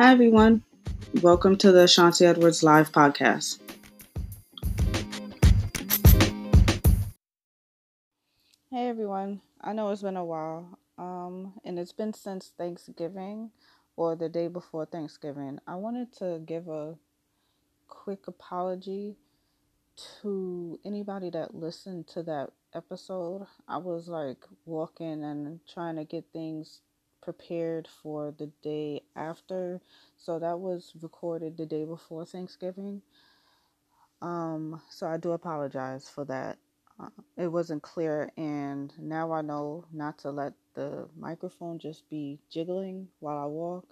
Hi, everyone. Welcome to the Shanti Edwards Live Podcast. Hey, everyone. I know it's been a while, um, and it's been since Thanksgiving or the day before Thanksgiving. I wanted to give a quick apology to anybody that listened to that episode. I was like walking and trying to get things prepared for the day after. So that was recorded the day before Thanksgiving. Um, so I do apologize for that. Uh, it wasn't clear, and now I know not to let the microphone just be jiggling while I walk.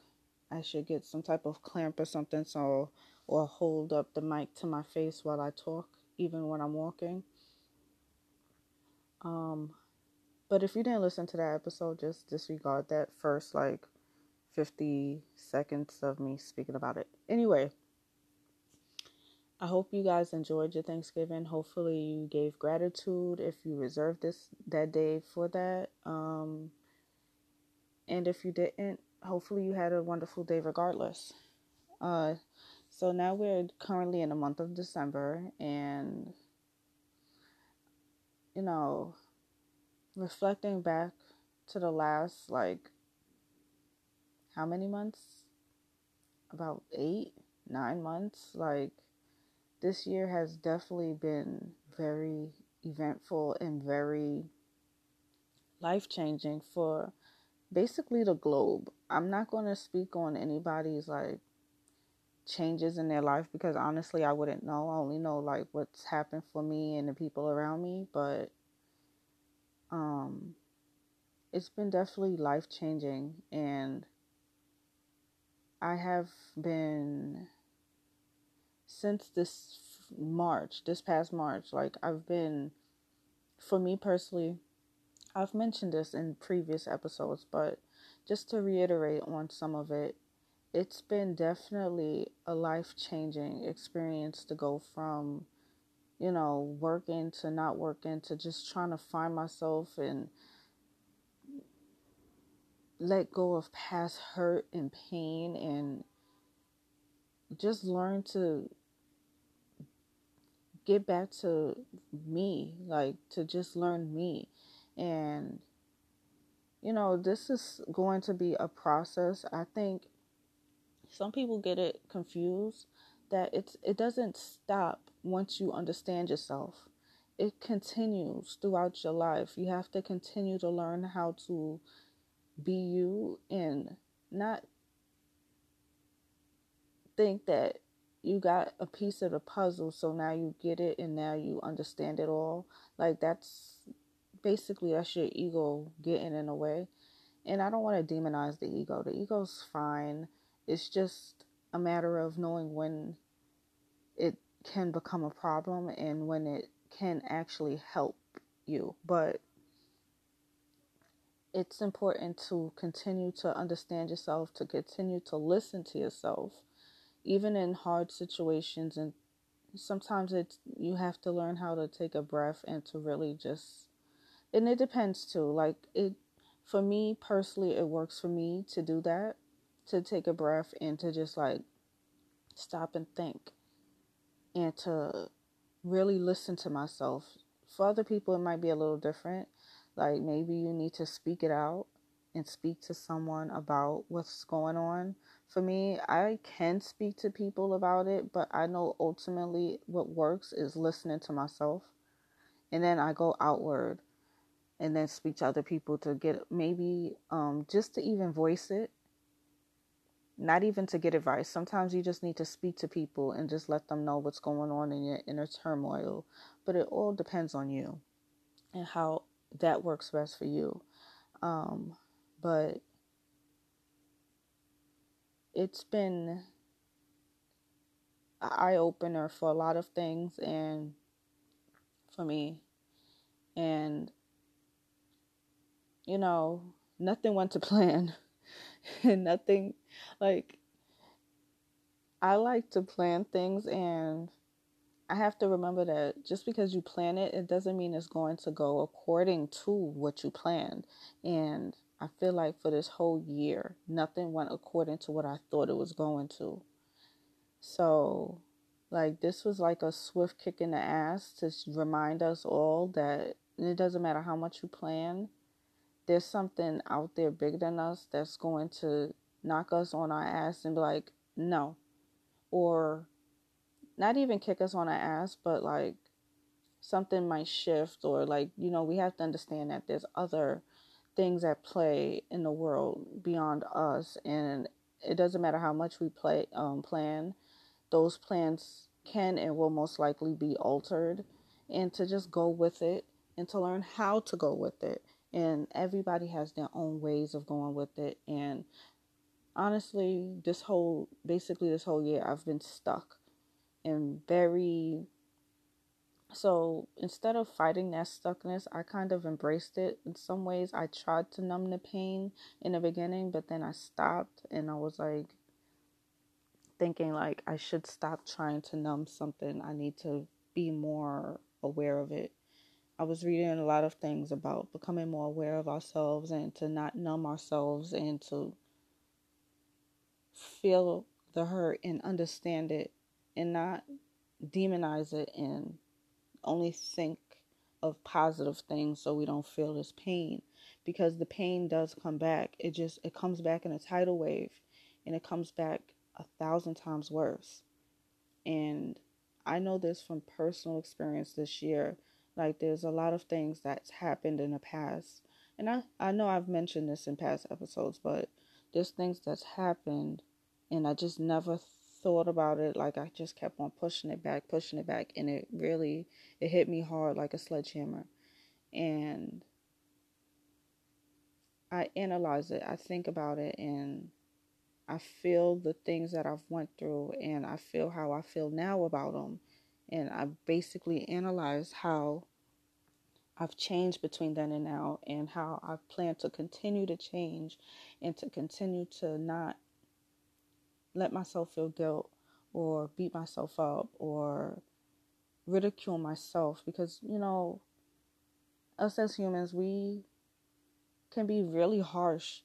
I should get some type of clamp or something so or hold up the mic to my face while I talk, even when I'm walking. Um, but if you didn't listen to that episode, just disregard that first like 50 seconds of me speaking about it. Anyway, I hope you guys enjoyed your Thanksgiving. Hopefully you gave gratitude if you reserved this that day for that. Um and if you didn't, hopefully you had a wonderful day regardless. Uh so now we're currently in the month of December and you know, reflecting back to the last like how many months? About eight, nine months. Like this year has definitely been very eventful and very life changing for basically the globe. I'm not going to speak on anybody's like changes in their life because honestly I wouldn't know. I only know like what's happened for me and the people around me, but um it's been definitely life changing and I have been since this March, this past March, like I've been for me personally, I've mentioned this in previous episodes, but just to reiterate on some of it, it's been definitely a life changing experience to go from, you know, working to not working to just trying to find myself and let go of past hurt and pain and just learn to get back to me, like to just learn me. And, you know, this is going to be a process. I think some people get it confused that it's it doesn't stop once you understand yourself. It continues throughout your life. You have to continue to learn how to be you and not think that you got a piece of the puzzle so now you get it and now you understand it all like that's basically that's your ego getting in the way and i don't want to demonize the ego the ego's fine it's just a matter of knowing when it can become a problem and when it can actually help you. But it's important to continue to understand yourself, to continue to listen to yourself, even in hard situations. And sometimes it's you have to learn how to take a breath and to really just. And it depends too. Like it, for me personally, it works for me to do that to take a breath and to just like stop and think and to really listen to myself. For other people, it might be a little different. Like maybe you need to speak it out and speak to someone about what's going on. For me, I can speak to people about it, but I know ultimately what works is listening to myself. And then I go outward and then speak to other people to get maybe um, just to even voice it not even to get advice. Sometimes you just need to speak to people and just let them know what's going on in your inner turmoil. But it all depends on you and how that works best for you. Um, but it's been an eye opener for a lot of things and for me. And, you know, nothing went to plan. and nothing like I like to plan things and I have to remember that just because you plan it, it doesn't mean it's going to go according to what you planned. And I feel like for this whole year, nothing went according to what I thought it was going to. So, like, this was like a swift kick in the ass to remind us all that it doesn't matter how much you plan, there's something out there bigger than us that's going to knock us on our ass and be like, no. Or not even kick us on our ass, but like something might shift or like, you know, we have to understand that there's other things at play in the world beyond us. And it doesn't matter how much we play um, plan those plans can and will most likely be altered. And to just go with it and to learn how to go with it and everybody has their own ways of going with it and honestly this whole basically this whole year I've been stuck and very so instead of fighting that stuckness, I kind of embraced it. In some ways, I tried to numb the pain in the beginning, but then I stopped and I was like thinking like I should stop trying to numb something. I need to be more aware of it. I was reading a lot of things about becoming more aware of ourselves and to not numb ourselves and to feel the hurt and understand it and not demonize it and only think of positive things so we don't feel this pain. Because the pain does come back. It just it comes back in a tidal wave and it comes back a thousand times worse. And i know this from personal experience this year like there's a lot of things that's happened in the past. And i i know i've mentioned this in past episodes but there's things that's happened and i just never thought about it. Like i just kept on pushing it back pushing it back and it really it hit me hard like a sledgehammer. And i analyze it i think about it and i feel the things that i've went through and i feel how i feel now about them and I've basically analyzed how i've changed between then and now and how i plan to continue to change and to continue to not let myself feel guilt or beat myself up or ridicule myself because, you know, us as humans, we can be really harsh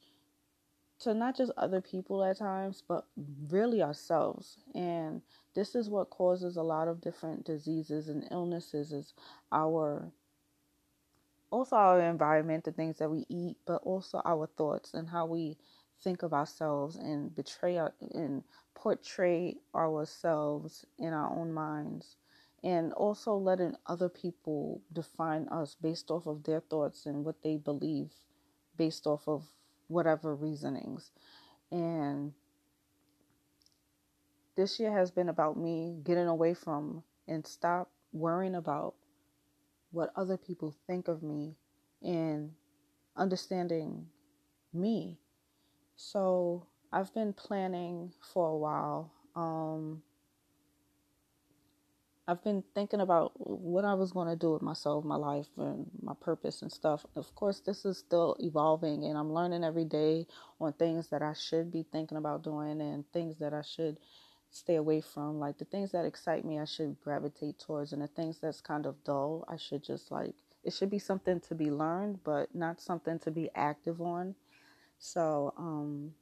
to not just other people at times, but really ourselves. And this is what causes a lot of different diseases and illnesses is our also our environment, the things that we eat, but also our thoughts and how we think of ourselves and betray our, and portray ourselves in our own minds. And also letting other people define us based off of their thoughts and what they believe based off of whatever reasonings. And this year has been about me getting away from and stop worrying about what other people think of me and understanding me so I've been planning for a while. Um, I've been thinking about what I was going to do with myself, my life, and my purpose and stuff. Of course, this is still evolving, and I'm learning every day on things that I should be thinking about doing and things that I should stay away from. Like the things that excite me, I should gravitate towards, and the things that's kind of dull, I should just like it should be something to be learned, but not something to be active on. So, um,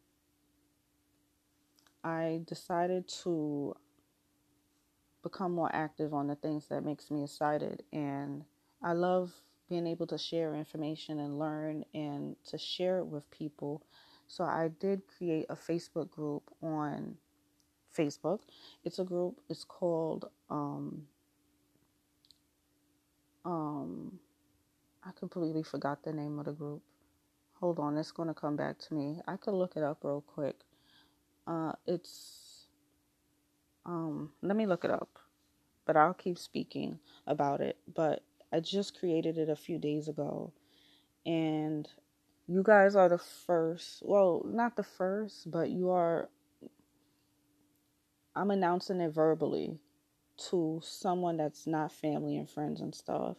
I decided to become more active on the things that makes me excited and I love being able to share information and learn and to share it with people. So I did create a Facebook group on Facebook. It's a group, it's called um um I completely forgot the name of the group. Hold on, it's going to come back to me. I could look it up real quick. Uh, it's um, let me look it up, but I'll keep speaking about it. But I just created it a few days ago, and you guys are the first. Well, not the first, but you are. I'm announcing it verbally to someone that's not family and friends and stuff,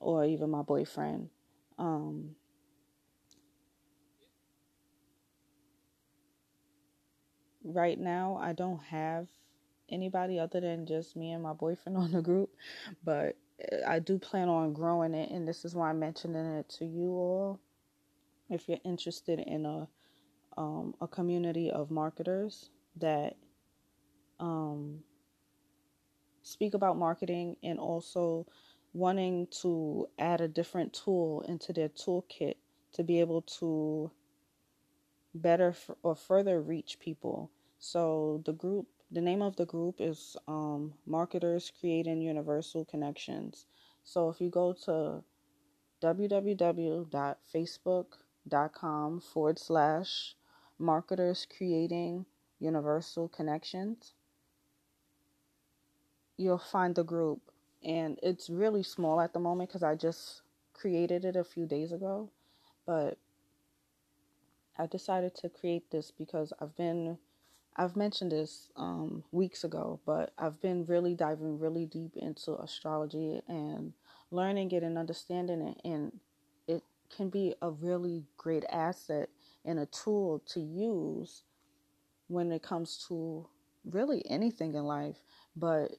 or even my boyfriend. Um, right now I don't have anybody other than just me and my boyfriend on the group, but I do plan on growing it, and this is why I'm mentioning it to you all. If you're interested in a um, a community of marketers that um, speak about marketing and also wanting to add a different tool into their toolkit to be able to better f- or further reach people. So the group, the name of the group is um, Marketers Creating Universal Connections. So if you go to www.facebook.com forward slash marketers creating universal connections, you'll find the group. And it's really small at the moment because I just created it a few days ago. But I decided to create this because I've been, I've mentioned this um, weeks ago, but I've been really diving really deep into astrology and learning it and understanding it. And it can be a really great asset and a tool to use when it comes to really anything in life. But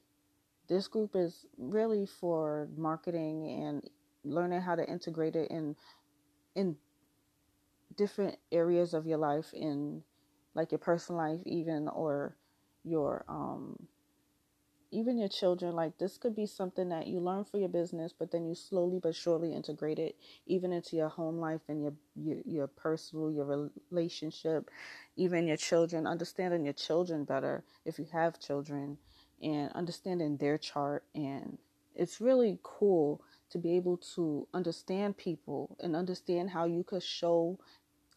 this group is really for marketing and learning how to integrate it in in different areas of your life in like your personal life even or your um even your children. Like this could be something that you learn for your business but then you slowly but surely integrate it even into your home life and your your, your personal your relationship even your children. Understanding your children better if you have children and understanding their chart and it's really cool to be able to understand people and understand how you could show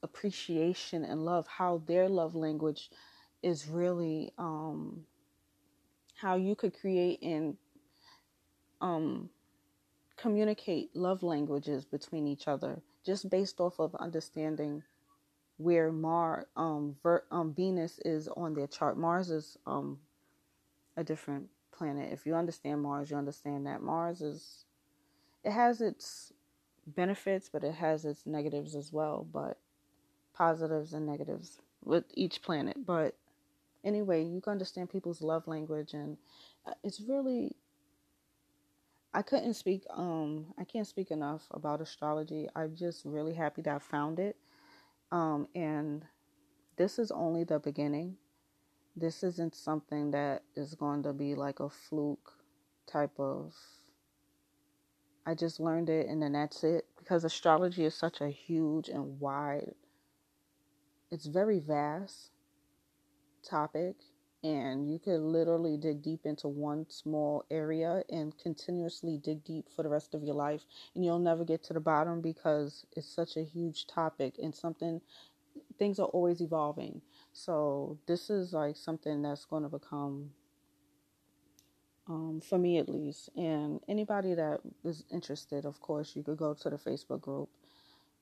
appreciation and love how their love language is really um how you could create and um, communicate love languages between each other just based off of understanding where Mar um, Ver- um Venus is on their chart. Mars is um a different planet. If you understand Mars, you understand that Mars is it has its benefits, but it has its negatives as well, but positives and negatives with each planet. But anyway, you can understand people's love language, and uh, it's really. I couldn't speak. Um, I can't speak enough about astrology. I'm just really happy that I found it. Um, and this is only the beginning. This isn't something that is going to be like a fluke type of. I just learned it and then that's it because astrology is such a huge and wide. It's very vast topic and you could literally dig deep into one small area and continuously dig deep for the rest of your life and you'll never get to the bottom because it's such a huge topic and something things are always evolving so this is like something that's going to become um, for me at least and anybody that is interested of course you could go to the facebook group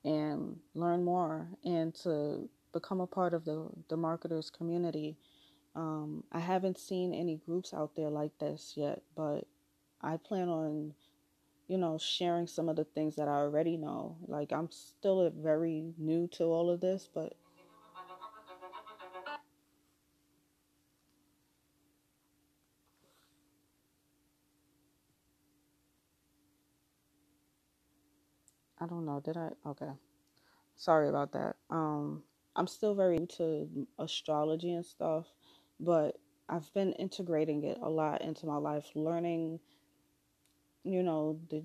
and learn more and to become a part of the, the marketers community. Um, I haven't seen any groups out there like this yet, but I plan on, you know, sharing some of the things that I already know. Like I'm still very new to all of this, but I don't know. Did I? Okay. Sorry about that. Um, I'm still very into astrology and stuff, but I've been integrating it a lot into my life, learning, you know, the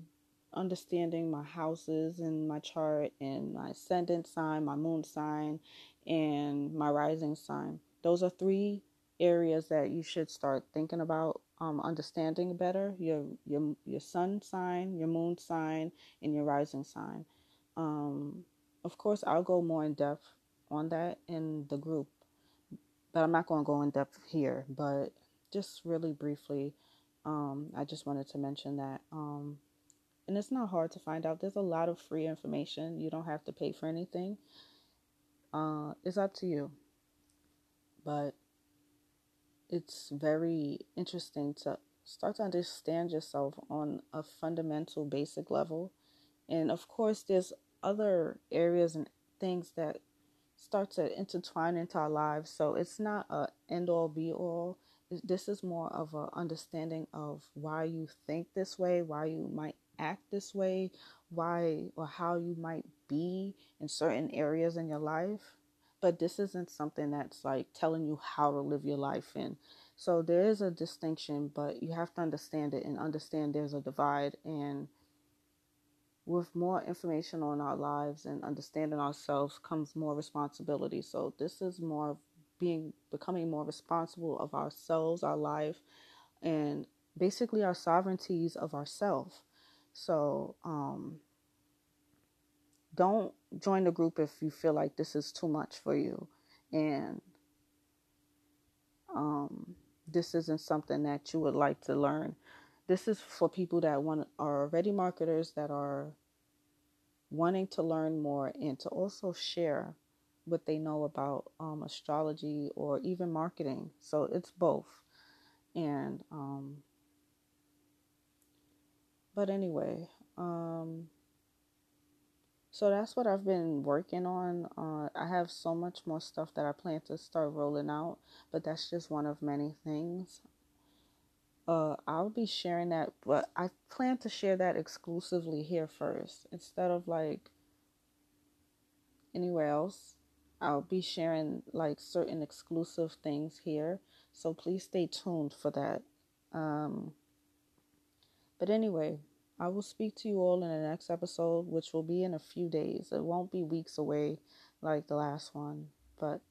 understanding my houses and my chart and my ascendant sign, my moon sign, and my rising sign. Those are three areas that you should start thinking about um, understanding better your your your sun sign, your moon sign, and your rising sign. Um, of course, I'll go more in depth on that in the group, but I'm not going to go in depth here. But just really briefly, um, I just wanted to mention that. Um, and it's not hard to find out. There's a lot of free information. You don't have to pay for anything. Uh, it's up to you. But it's very interesting to start to understand yourself on a fundamental, basic level. And of course, there's other areas and things that start to intertwine into our lives. So it's not a end all be all. This is more of a understanding of why you think this way, why you might act this way, why or how you might be in certain areas in your life. But this isn't something that's like telling you how to live your life in. So there is a distinction, but you have to understand it and understand there's a divide. And with more information on our lives and understanding ourselves comes more responsibility. So this is more being becoming more responsible of ourselves, our life, and basically our sovereignties of ourselves. So um, don't join the group if you feel like this is too much for you, and um, this isn't something that you would like to learn. This is for people that want are already marketers that are wanting to learn more and to also share what they know about um, astrology or even marketing. So it's both. And, um, but anyway, um, so that's what I've been working on. Uh, I have so much more stuff that I plan to start rolling out, but that's just one of many things. Uh, I'll be sharing that, but I plan to share that exclusively here first instead of like anywhere else. I'll be sharing like certain exclusive things here. So please stay tuned for that. Um, but anyway, I will speak to you all in the next episode, which will be in a few days. It won't be weeks away like the last one. But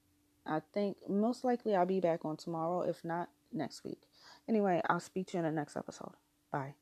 I think most likely I'll be back on tomorrow, if not next week. Anyway, I'll speak to you in the next episode. Bye.